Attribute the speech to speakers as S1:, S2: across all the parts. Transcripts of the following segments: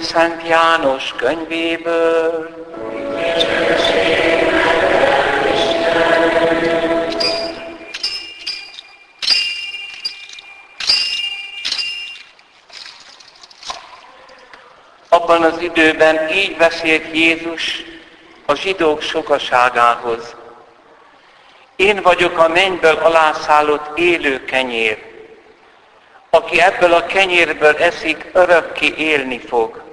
S1: Evangélium Szent János könyvéből. Abban az időben így beszélt Jézus a zsidók sokaságához. Én vagyok a mennyből alászállott élő kenyér. Aki ebből a kenyérből eszik, örökké élni fog.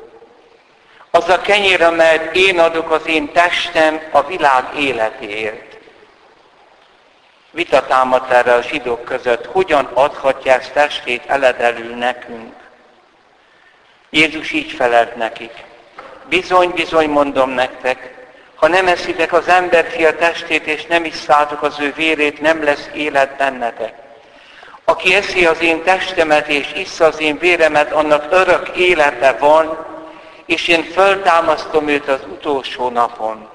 S1: Az a kenyér, amelyet én adok az én testem a világ életéért. Vita támadt erre a zsidók között, hogyan adhatja ezt testét eledelül nekünk. Jézus így felelt nekik. Bizony, bizony mondom nektek, ha nem eszitek az emberfia testét, és nem iszátok az ő vérét, nem lesz élet bennetek. Aki eszi az én testemet, és issza az én véremet, annak örök élete van, és én föltámasztom őt az utolsó napon.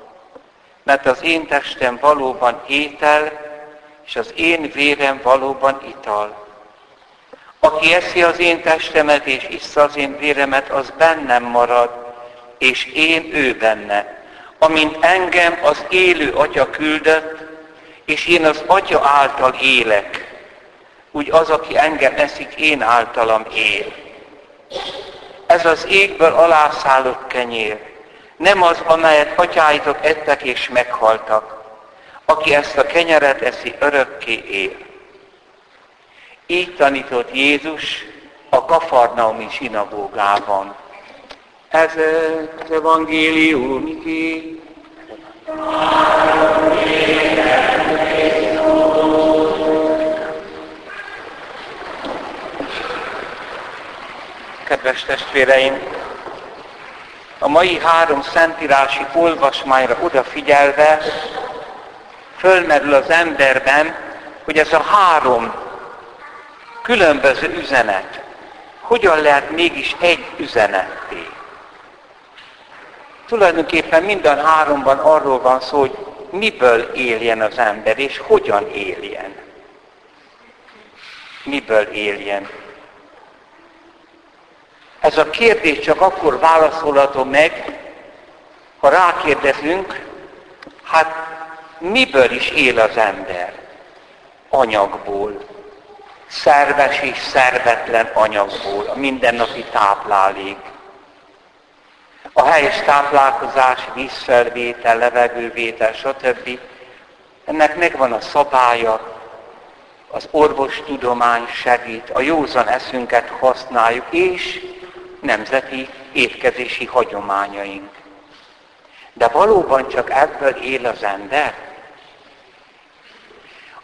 S1: Mert az én testem valóban étel, és az én vérem valóban ital. Aki eszi az én testemet, és issza az én véremet, az bennem marad, és én ő benne amint engem az élő Atya küldött, és én az Atya által élek, úgy az, aki engem eszik, én általam él. Ez az égből alászállott kenyér, nem az, amelyet atyáitok ettek és meghaltak. Aki ezt a kenyeret eszi, örökké él. Így tanított Jézus a Kafarnaumi sinagógában. Ez az evangélium ki. Kedves testvéreim, a mai három szentírási olvasmányra odafigyelve fölmerül az emberben, hogy ez a három különböző üzenet hogyan lehet mégis egy üzenetté. Tulajdonképpen minden háromban arról van szó, hogy miből éljen az ember, és hogyan éljen. Miből éljen. Ez a kérdés csak akkor válaszolható meg, ha rákérdezünk, hát miből is él az ember? Anyagból. Szerves és szervetlen anyagból, a mindennapi táplálék a helyes táplálkozás, vízfelvétel, levegővétel, stb. Ennek megvan a szabálya, az orvostudomány segít, a józan eszünket használjuk, és nemzeti étkezési hagyományaink. De valóban csak ebből él az ember?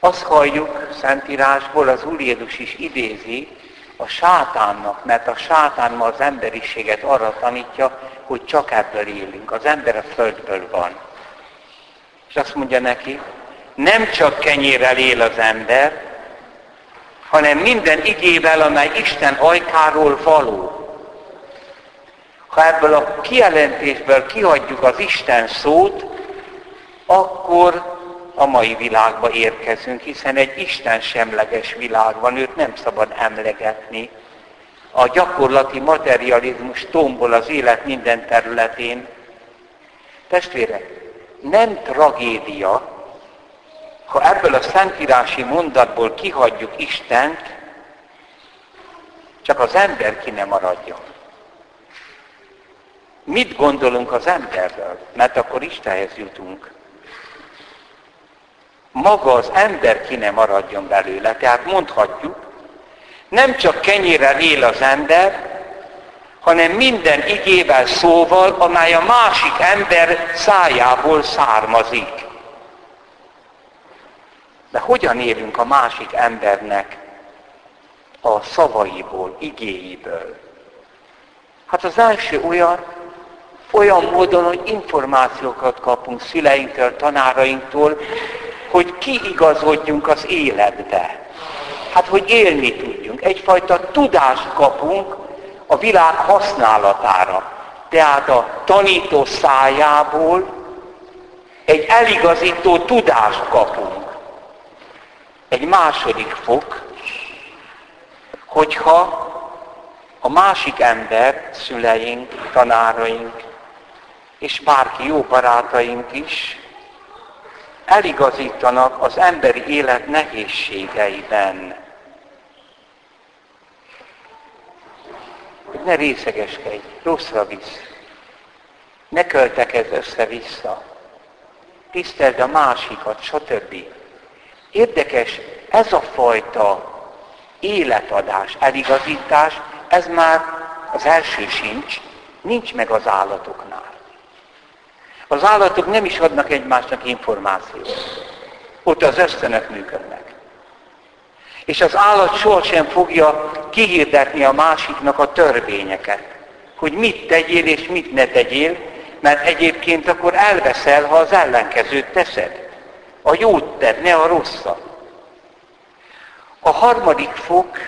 S1: Azt halljuk Szentírásból, az Úr Jézus is idézi, a sátánnak, mert a sátán ma az emberiséget arra tanítja, hogy csak ebből élünk. Az ember a földből van. És azt mondja neki, nem csak kenyérrel él az ember, hanem minden igével, amely Isten ajkáról való. Ha ebből a kijelentésből kihagyjuk az Isten szót, akkor a mai világba érkezünk, hiszen egy Isten semleges világ van, őt nem szabad emlegetni. A gyakorlati materializmus tombol az élet minden területén. Testvérek, nem tragédia, ha ebből a szentírási mondatból kihagyjuk Istent, csak az ember ki nem maradjon. Mit gondolunk az emberről? Mert akkor Istenhez jutunk maga az ember ki ne maradjon belőle. Tehát mondhatjuk, nem csak kenyérrel él az ember, hanem minden igével szóval, amely a másik ember szájából származik. De hogyan élünk a másik embernek a szavaiból, igéiből? Hát az első olyan, olyan módon, hogy információkat kapunk szüleinktől, tanárainktól, hogy kiigazodjunk az életbe. Hát, hogy élni tudjunk. Egyfajta tudást kapunk a világ használatára. Tehát a tanító szájából egy eligazító tudást kapunk. Egy második fok, Hogyha a másik ember, szüleink, tanáraink, és bárki jó barátaink is eligazítanak az emberi élet nehézségeiben. Hogy ne részegeskedj, rosszra visz. Ne költekezz össze-vissza. Tiszteld a másikat, stb. Érdekes, ez a fajta életadás, eligazítás, ez már az első sincs, nincs meg az állatoknál. Az állatok nem is adnak egymásnak információt. Ott az ösztönök működnek. És az állat sohasem fogja kihirdetni a másiknak a törvényeket. Hogy mit tegyél és mit ne tegyél, mert egyébként akkor elveszel, ha az ellenkezőt teszed. A jót tedd, ne a rosszat. A harmadik fok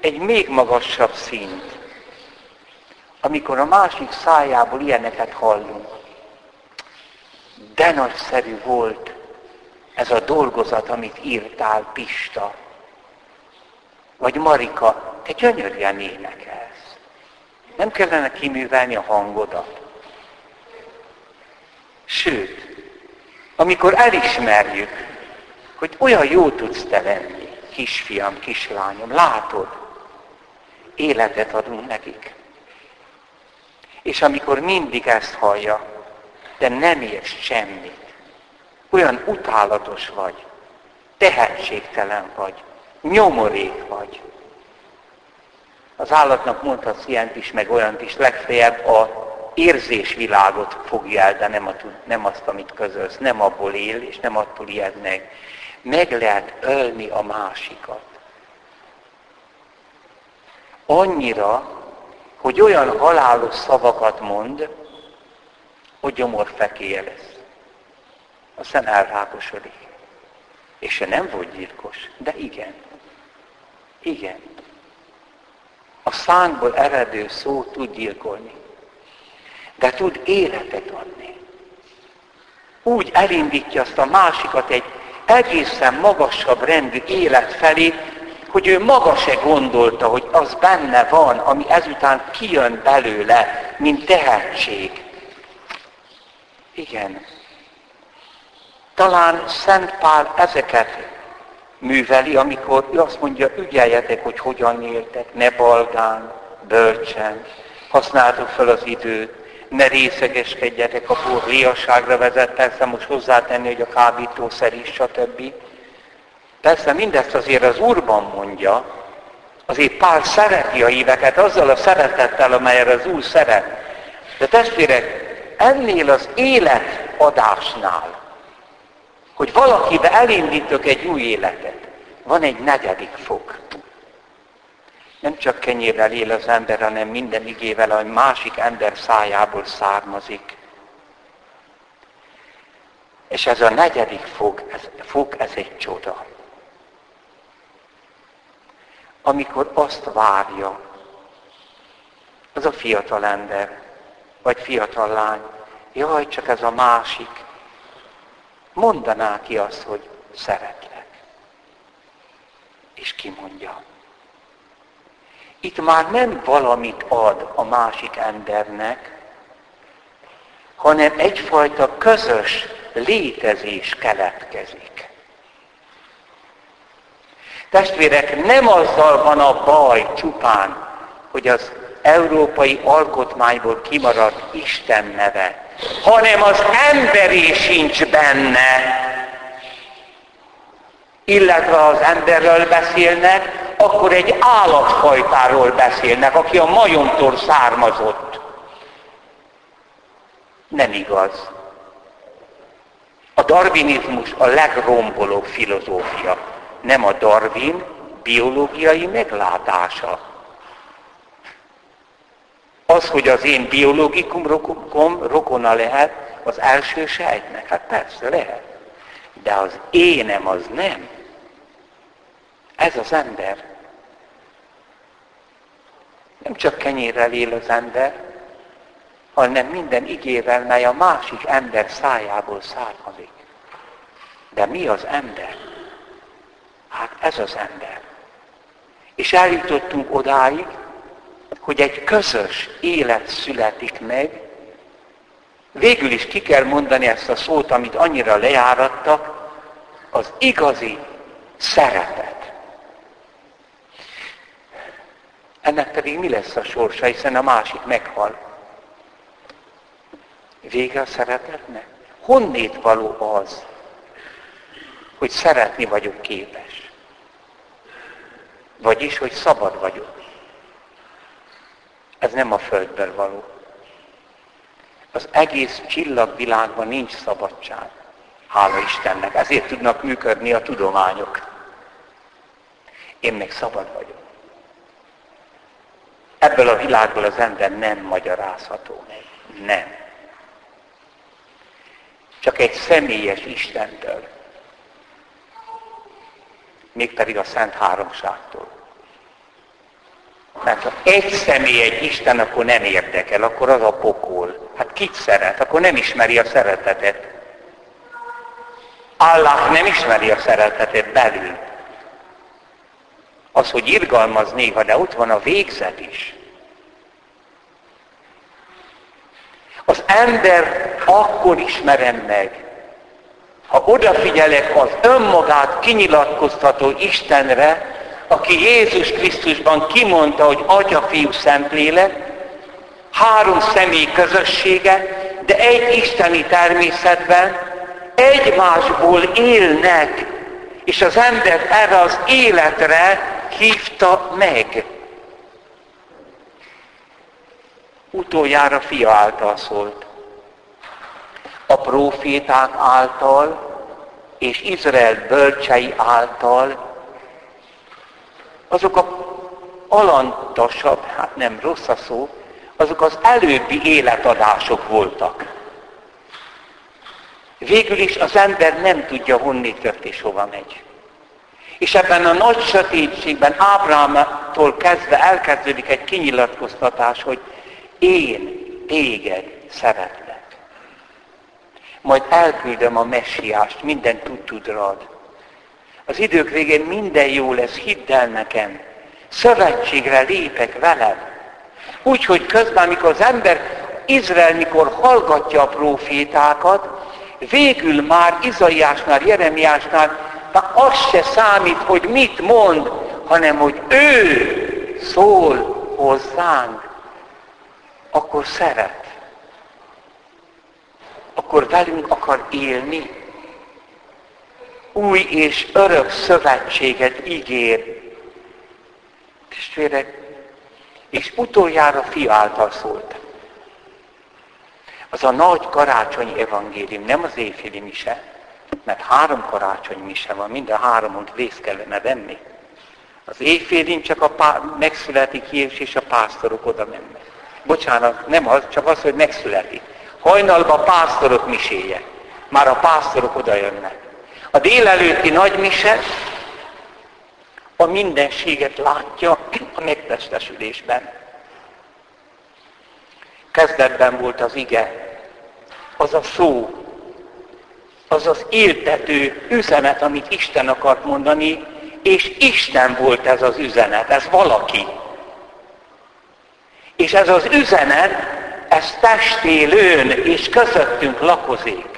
S1: egy még magasabb szint, amikor a másik szájából ilyeneket hallunk. De nagyszerű volt ez a dolgozat, amit írtál, Pista. Vagy Marika, te gyönyörűen énekelsz. Nem kellene kiművelni a hangodat. Sőt, amikor elismerjük, hogy olyan jó tudsz te lenni, kisfiam, kislányom, látod, életet adunk nekik. És amikor mindig ezt hallja, de nem érsz semmit. Olyan utálatos vagy, tehetségtelen vagy, nyomorék vagy. Az állatnak mondhatsz ilyent is, meg olyant is, legfeljebb a érzésvilágot fogja el, de nem, a, nem azt, amit közölsz, nem abból él, és nem attól ijed meg. Meg lehet ölni a másikat. Annyira, hogy olyan halálos szavakat mond, hogy gyomorfekéje lesz. Aztán elrákosodik. És se nem volt gyilkos, de igen. Igen. A szánkból eredő szó tud gyilkolni. De tud életet adni. Úgy elindítja azt a másikat egy egészen magasabb rendű élet felé, hogy ő maga se gondolta, hogy az benne van, ami ezután kijön belőle, mint tehetség. Igen. Talán Szent Pál ezeket műveli, amikor ő azt mondja, ügyeljetek, hogy hogyan éltek, ne balgán, bölcsen, használtuk fel az időt, ne részegeskedjetek, a bor riasságra vezet, persze most hozzátenni, hogy a kábítószer is, stb. Persze mindezt azért az Úrban mondja, azért Pál szereti a híveket azzal a szeretettel, amelyre az Úr szeret. De testvérek, ennél az életadásnál, hogy valakibe elindítok egy új életet, van egy negyedik fok. Nem csak kenyérrel él az ember, hanem minden igével, a másik ember szájából származik. És ez a negyedik fog, ez, fog, ez egy csoda. Amikor azt várja, az a fiatal ember, vagy fiatal lány, jaj, csak ez a másik, mondaná ki azt, hogy szeretlek. És kimondja. Itt már nem valamit ad a másik embernek, hanem egyfajta közös létezés keletkezik. Testvérek, nem azzal van a baj csupán, hogy az európai alkotmányból kimaradt Isten neve, hanem az emberé sincs benne. Illetve az emberről beszélnek, akkor egy állatfajtáról beszélnek, aki a majomtól származott. Nem igaz. A darwinizmus a legrombolóbb filozófia. Nem a Darwin biológiai meglátása. Az, hogy az én biológikum rokona lehet az első sejtnek, hát persze lehet. De az énem az nem. Ez az ember. Nem csak kenyérrel él az ember, hanem minden igével, mely a másik ember szájából származik. De mi az ember? Hát ez az ember. És eljutottunk odáig, hogy egy közös élet születik meg. Végül is ki kell mondani ezt a szót, amit annyira lejárattak, az igazi szeretet. Ennek pedig mi lesz a sorsa, hiszen a másik meghal. Vége a szeretetnek? Honnét való az, hogy szeretni vagyok képes? Vagyis, hogy szabad vagyok. Ez nem a földből való. Az egész csillagvilágban nincs szabadság. Hála Istennek. Ezért tudnak működni a tudományok. Én még szabad vagyok. Ebből a világból az ember nem magyarázható meg. Nem. Csak egy személyes Istentől. Mégpedig a Szent Háromságtól. Mert ha egy személy egy Isten, akkor nem érdekel, akkor az a pokol. Hát kit szeret? Akkor nem ismeri a szeretetet. Allah nem ismeri a szeretetet belül. Az, hogy irgalmaz néha, de ott van a végzet is. Az ember akkor ismerem meg, ha odafigyelek az önmagát kinyilatkoztató Istenre, aki Jézus Krisztusban kimondta, hogy Atya, Fiú, Szentlélek, három személy közössége, de egy isteni természetben egymásból élnek, és az ember erre az életre hívta meg. Utoljára fia által szólt. A proféták által és Izrael bölcsei által azok a alantasabb, hát nem rossz a szó, azok az előbbi életadások voltak. Végül is az ember nem tudja, honnét jött és hova megy. És ebben a nagy sötétségben Ábrámtól kezdve elkezdődik egy kinyilatkoztatás, hogy én téged szeretlek. Majd elküldöm a messiást, minden tudtudra Az idők végén minden jó lesz, hidd el nekem. Szövetségre lépek veled. Úgyhogy közben, amikor az ember, Izrael mikor hallgatja a profétákat, végül már Izaiásnál, Jeremiásnál, már az se számít, hogy mit mond, hanem hogy ő szól hozzánk, akkor szeret. Akkor velünk akar élni. Új és örök szövetséget ígér. Testvérek, és utoljára fia által szólt. Az a nagy karácsonyi evangélium, nem az éjféli mise, mert három karácsony mise van, mind a háromon részt kellene venni. Az éjfélin csak a pá- megszületik Jézus és a pásztorok oda mennek. Bocsánat, nem az, csak az, hogy megszületik. Hajnalban a pásztorok miséje. Már a pásztorok oda jönnek. A délelőtti nagy mise a mindenséget látja a megtestesülésben. Kezdetben volt az ige, az a szó, az az éltető üzenet, amit Isten akart mondani, és Isten volt ez az üzenet, ez valaki. És ez az üzenet, ez testélőn és közöttünk lakozik.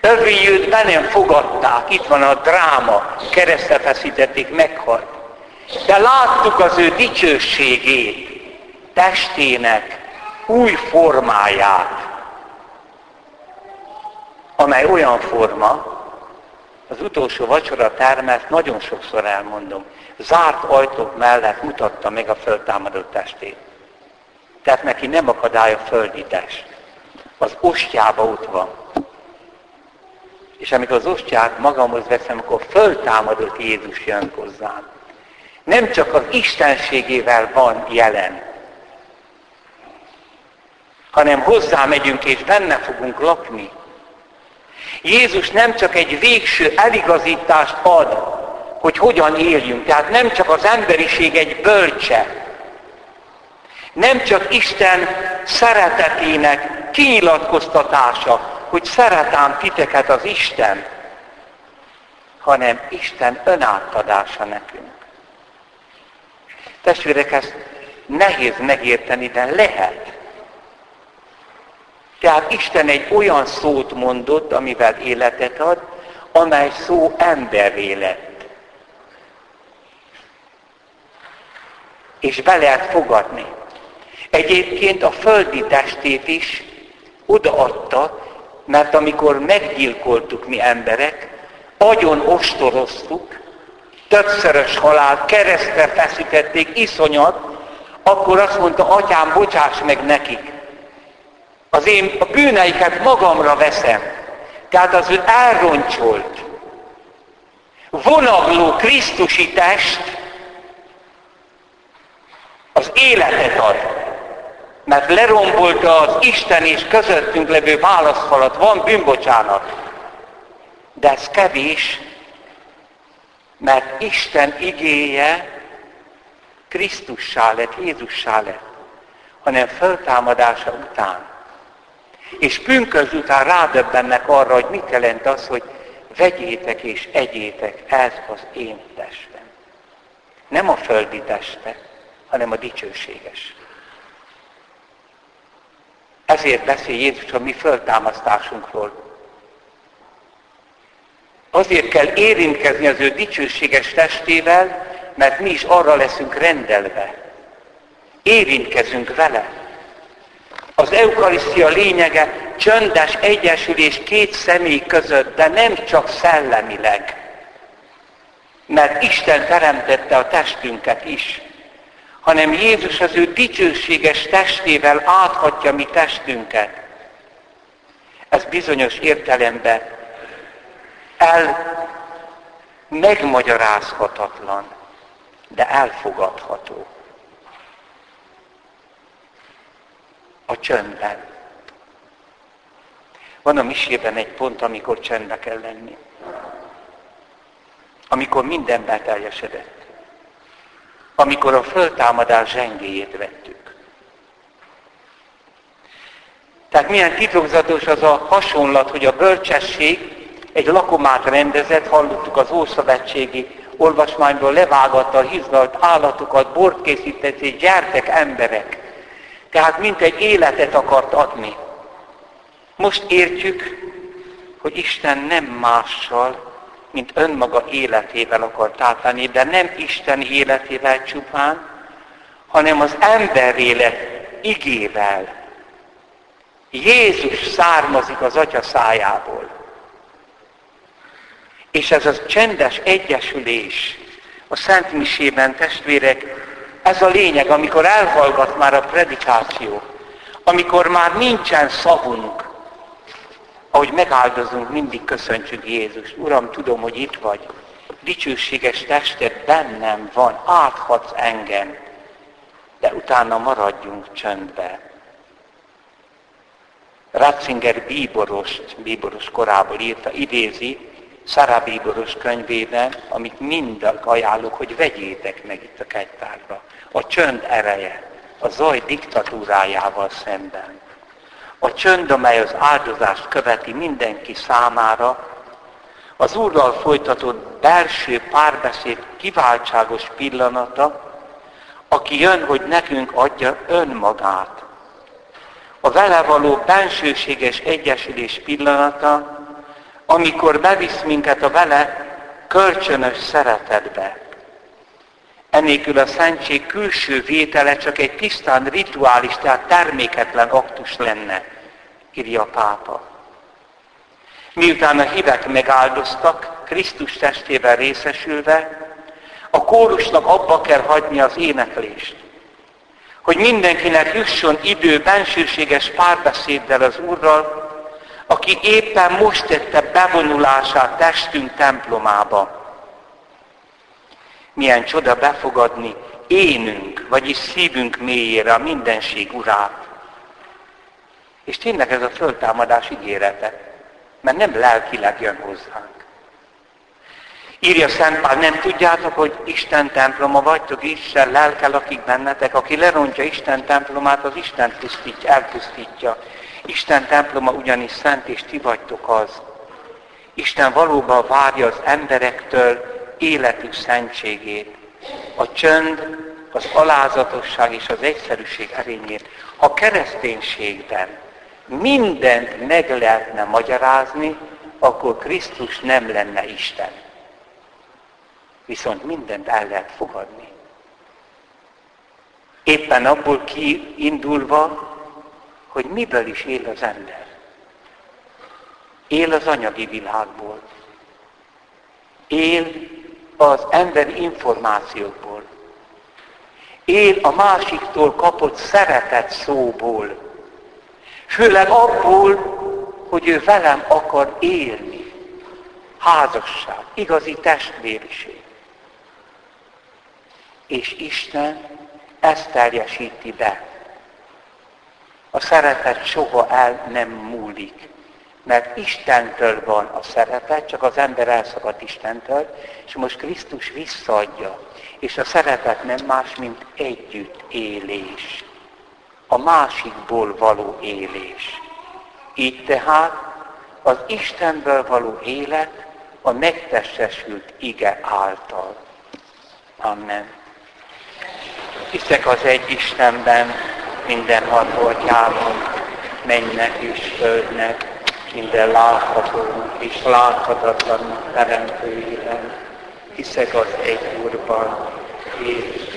S1: Övéjűt be nem fogadták, itt van a dráma, keresztre feszítették, meghalt. De láttuk az ő dicsőségét, testének új formáját, amely olyan forma, az utolsó vacsora termet nagyon sokszor elmondom, zárt ajtók mellett mutatta meg a föltámadott testét. Tehát neki nem akadály a földi test. Az ostjába ott van. És amikor az ostját magamhoz veszem, akkor föltámadott Jézus jön hozzám. Nem csak az istenségével van jelen, hanem hozzá megyünk és benne fogunk lakni. Jézus nem csak egy végső eligazítást ad, hogy hogyan éljünk. Tehát nem csak az emberiség egy bölcse, nem csak Isten szeretetének kinyilatkoztatása, hogy szeretám titeket az Isten, hanem Isten önátadása nekünk. Testvérek, ezt nehéz megérteni, de lehet. Tehát Isten egy olyan szót mondott, amivel életet ad, amely szó embervé lett. És be lehet fogadni. Egyébként a földi testét is odaadta, mert amikor meggyilkoltuk mi emberek, agyon ostoroztuk, többszörös halál, keresztre feszítették, iszonyat, akkor azt mondta, atyám, bocsáss meg nekik. Az én a bűneiket magamra veszem. Tehát az ő elroncsolt, vonagló Krisztusi test az életet ad. Mert lerombolta az Isten és közöttünk levő válaszfalat, van bűnbocsánat. De ez kevés, mert Isten igéje Krisztussá lett, Jézussá lett, hanem föltámadása után. És pünköz után rádöbbennek arra, hogy mit jelent az, hogy vegyétek és egyétek, ez az én testem. Nem a földi teste, hanem a dicsőséges. Ezért beszél Jézus a mi föltámasztásunkról. Azért kell érintkezni az ő dicsőséges testével, mert mi is arra leszünk rendelve. Érintkezünk vele. Az eukarisztia lényege csöndes egyesülés két személy között, de nem csak szellemileg. Mert Isten teremtette a testünket is, hanem Jézus az ő dicsőséges testével áthatja mi testünket. Ez bizonyos értelemben el megmagyarázhatatlan, de elfogadható. A csöndben. Van a misében egy pont, amikor csendbe kell lenni. Amikor minden beteljesedett. Amikor a föltámadás zsengéjét vettük. Tehát milyen titokzatos az a hasonlat, hogy a bölcsesség egy lakomát rendezett, hallottuk az Ószövetségi olvasmányból, levágatta a hizlalt állatokat, bort készített, és gyertek emberek. Tehát mint egy életet akart adni. Most értjük, hogy Isten nem mással, mint önmaga életével akart átvenni, de nem Isten életével csupán, hanem az ember élet igével. Jézus származik az atya szájából. És ez a csendes egyesülés a Szent Misében, testvérek, ez a lényeg, amikor elhallgat már a predikáció, amikor már nincsen szavunk, ahogy megáldozunk, mindig köszöntjük Jézust. Uram, tudom, hogy itt vagy. Dicsőséges tested bennem van, áthatsz engem, de utána maradjunk csöndbe. Ratzinger bíborost, bíboros korából írta, idézi, Szarabíboros könyvében, amit mind ajánlok, hogy vegyétek meg itt a kegytárba. A csönd ereje, a zaj diktatúrájával szemben. A csönd, amely az áldozást követi mindenki számára, az Úrral folytatott belső párbeszéd kiváltságos pillanata, aki jön, hogy nekünk adja önmagát. A vele való bensőséges egyesülés pillanata, amikor bevisz minket a vele kölcsönös szeretetbe. Enélkül a szentség külső vétele csak egy tisztán rituális, tehát terméketlen aktus lenne, írja a pápa. Miután a hívek megáldoztak, Krisztus testében részesülve, a kórusnak abba kell hagyni az éneklést. Hogy mindenkinek jusson idő bensőséges párbeszéddel az Úrral, aki éppen most tette bevonulását testünk templomába. Milyen csoda befogadni énünk, vagyis szívünk mélyére a mindenség urát. És tényleg ez a föltámadás ígérete, mert nem lelkileg jön hozzánk. Írja Szent Pál, nem tudjátok, hogy Isten temploma vagytok, Isten lelke lakik bennetek, aki lerontja Isten templomát, az Isten pusztítja, elpusztítja. Isten temploma ugyanis szent, és ti vagytok az. Isten valóban várja az emberektől életük szentségét. A csönd az alázatosság és az egyszerűség erényét. Ha kereszténységben mindent meg lehetne magyarázni, akkor Krisztus nem lenne Isten. Viszont mindent el lehet fogadni. Éppen abból kiindulva, hogy miből is él az ember. Él az anyagi világból. Él az emberi információkból. Él a másiktól kapott szeretet szóból. Főleg abból, hogy ő velem akar élni. Házasság, igazi testvériség. És Isten ezt teljesíti be. A szeretet soha el nem múlik. Mert Istentől van a szeretet, csak az ember elszakad Istentől, és most Krisztus visszaadja. És a szeretet nem más, mint együtt élés. A másikból való élés. Így tehát az Istenből való élet a megtestesült ige által. Amen. Hiszek az egy Istenben, minden hatóatyában, mennek és földnek, minden látható és láthatatlan teremtőjében. Hiszek az egy Úrban, Jézus